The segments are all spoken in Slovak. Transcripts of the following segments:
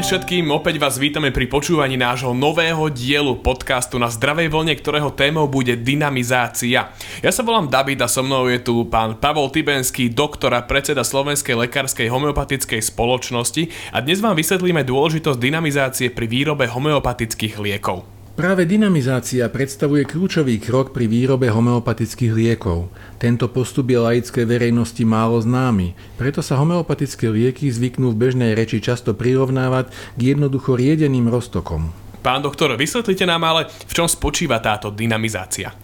deň všetkým, opäť vás vítame pri počúvaní nášho nového dielu podcastu na zdravej vlne, ktorého témou bude dynamizácia. Ja sa volám David a so mnou je tu pán Pavol Tibenský, doktor a predseda Slovenskej lekárskej homeopatickej spoločnosti a dnes vám vysvetlíme dôležitosť dynamizácie pri výrobe homeopatických liekov. Práve dynamizácia predstavuje kľúčový krok pri výrobe homeopatických liekov. Tento postup je laickej verejnosti málo známy, preto sa homeopatické lieky zvyknú v bežnej reči často prirovnávať k jednoducho riedeným roztokom. Pán doktor, vysvetlite nám ale, v čom spočíva táto dynamizácia.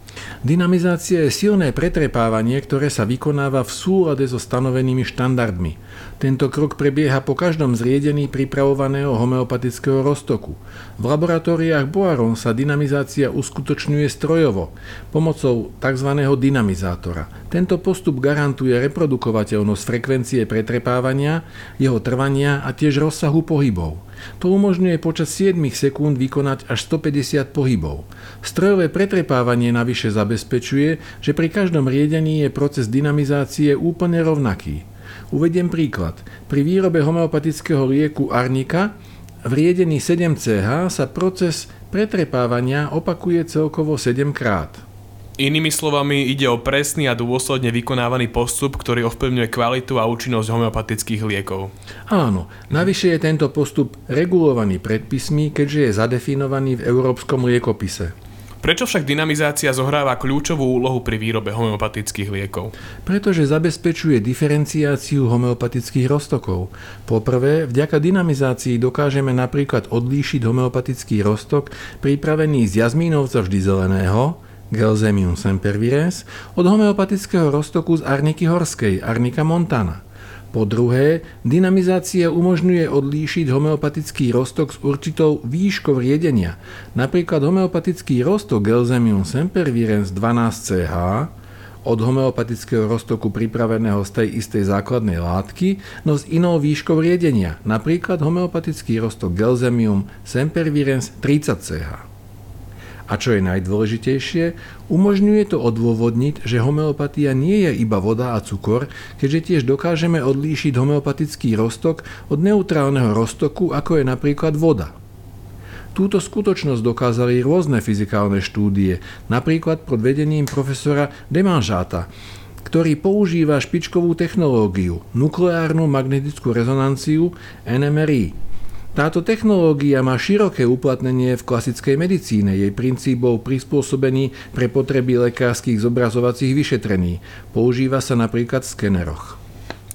Dynamizácia je silné pretrepávanie, ktoré sa vykonáva v súlade so stanovenými štandardmi. Tento krok prebieha po každom zriedení pripravovaného homeopatického roztoku. V laboratóriách Boaron sa dynamizácia uskutočňuje strojovo, pomocou tzv. dynamizátora. Tento postup garantuje reprodukovateľnosť frekvencie pretrepávania, jeho trvania a tiež rozsahu pohybov. To umožňuje počas 7 sekúnd vykonať až 150 pohybov. Strojové pretrepávanie navyše zabezpečuje, že pri každom riedení je proces dynamizácie úplne rovnaký. Uvediem príklad. Pri výrobe homeopatického lieku Arnika v riedení 7CH sa proces pretrepávania opakuje celkovo 7 krát. Inými slovami, ide o presný a dôsledne vykonávaný postup, ktorý ovplyvňuje kvalitu a účinnosť homeopatických liekov. Áno, navyše je tento postup regulovaný predpismi, keďže je zadefinovaný v Európskom liekopise. Prečo však dynamizácia zohráva kľúčovú úlohu pri výrobe homeopatických liekov? Pretože zabezpečuje diferenciáciu homeopatických roztokov. Poprvé, vďaka dynamizácii dokážeme napríklad odlíšiť homeopatický roztok pripravený z jazmínovca vždy zeleného, Gelsemium sempervirens, od homeopatického roztoku z Arniky horskej, Arnika montana. Po druhé, dynamizácia umožňuje odlíšiť homeopatický roztok s určitou výškou riedenia. Napríklad homeopatický roztok Gelsemium sempervirens 12CH od homeopatického roztoku pripraveného z tej istej základnej látky, no s inou výškou riedenia, napríklad homeopatický roztok Gelsemium sempervirens 30CH. A čo je najdôležitejšie, umožňuje to odôvodniť, že homeopatia nie je iba voda a cukor, keďže tiež dokážeme odlíšiť homeopatický roztok od neutrálneho roztoku, ako je napríklad voda. Túto skutočnosť dokázali rôzne fyzikálne štúdie, napríklad pod vedením profesora Demanžáta, ktorý používa špičkovú technológiu, nukleárnu magnetickú rezonanciu NMRI, táto technológia má široké uplatnenie v klasickej medicíne. Jej princíp bol prispôsobený pre potreby lekárskych zobrazovacích vyšetrení. Používa sa napríklad v skeneroch.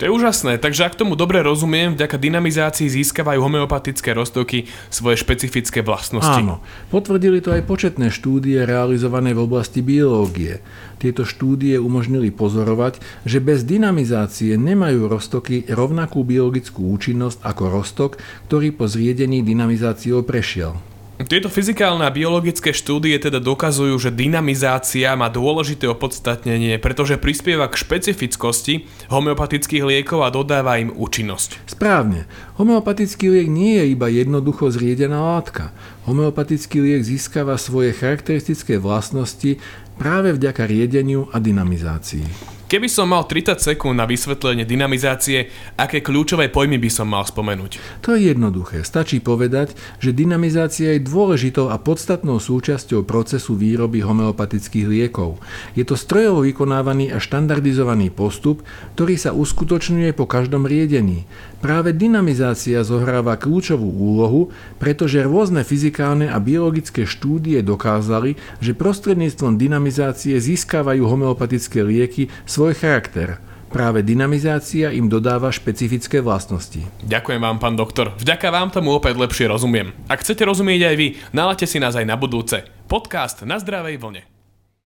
To je úžasné, takže ak tomu dobre rozumiem, vďaka dynamizácii získavajú homeopatické roztoky svoje špecifické vlastnosti. Áno, potvrdili to aj početné štúdie realizované v oblasti biológie. Tieto štúdie umožnili pozorovať, že bez dynamizácie nemajú roztoky rovnakú biologickú účinnosť ako roztok, ktorý po zriedení dynamizáciou prešiel. Tieto fyzikálne a biologické štúdie teda dokazujú, že dynamizácia má dôležité opodstatnenie, pretože prispieva k špecifickosti homeopatických liekov a dodáva im účinnosť. Správne. Homeopatický liek nie je iba jednoducho zriedená látka. Homeopatický liek získava svoje charakteristické vlastnosti práve vďaka riedeniu a dynamizácii. Keby som mal 30 sekúnd na vysvetlenie dynamizácie, aké kľúčové pojmy by som mal spomenúť? To je jednoduché. Stačí povedať, že dynamizácia je dôležitou a podstatnou súčasťou procesu výroby homeopatických liekov. Je to strojovo vykonávaný a štandardizovaný postup, ktorý sa uskutočňuje po každom riedení. Práve dynamizácia zohráva kľúčovú úlohu, pretože rôzne fyzikálne a biologické štúdie dokázali, že prostredníctvom dynamizácie získavajú homeopatické lieky svoj charakter. Práve dynamizácia im dodáva špecifické vlastnosti. Ďakujem vám, pán doktor. Vďaka vám tomu opäť lepšie rozumiem. Ak chcete rozumieť aj vy, nalate si nás aj na budúce. Podcast na zdravej vlne.